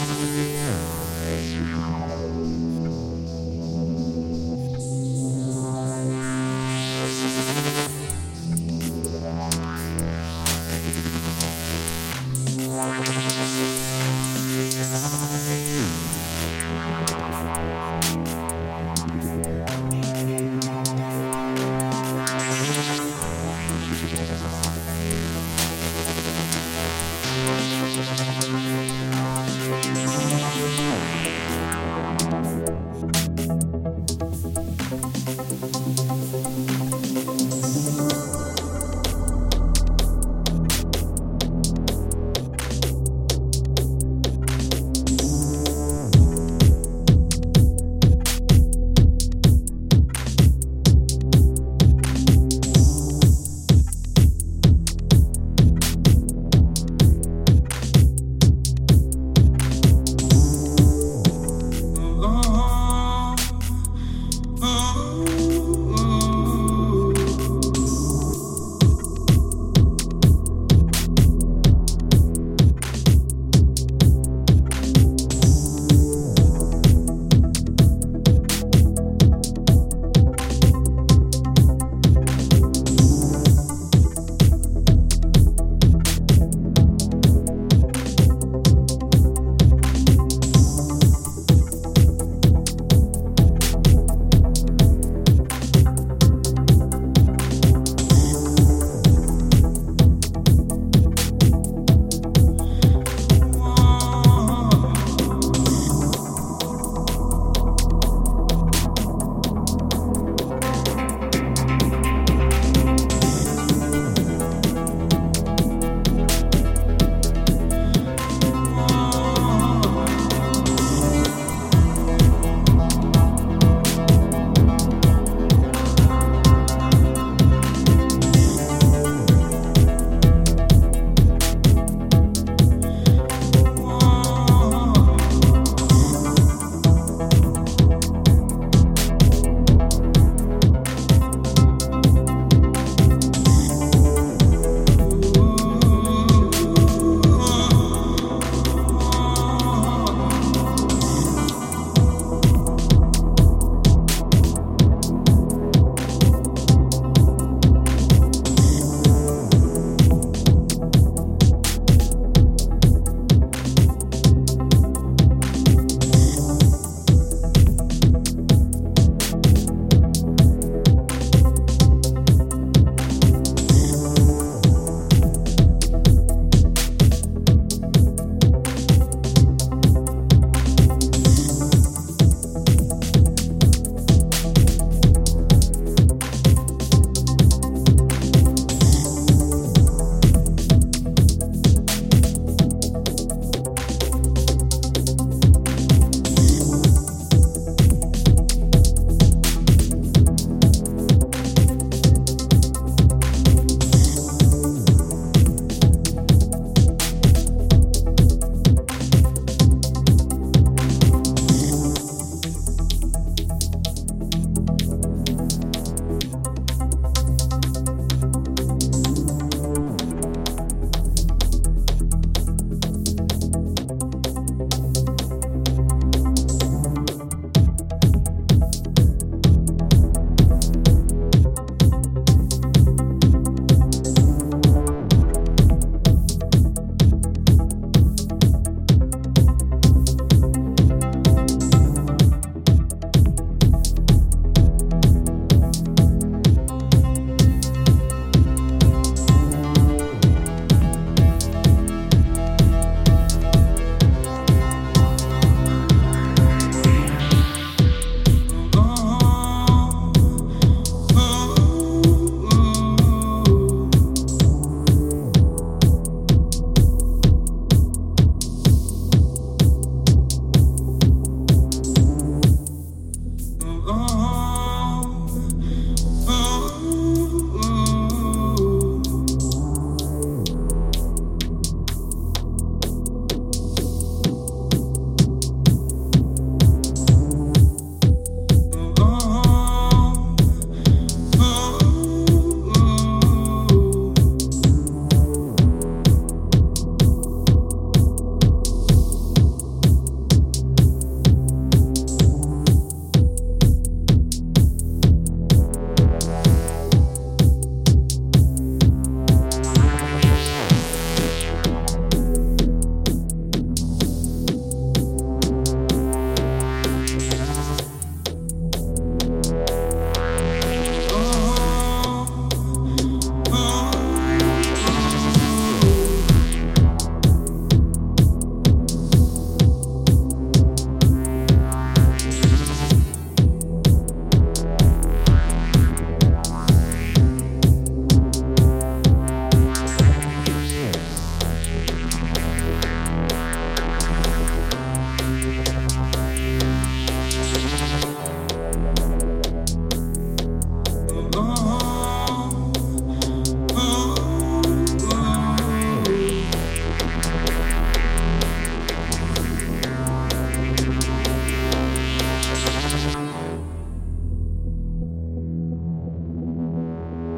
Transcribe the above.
Yeah.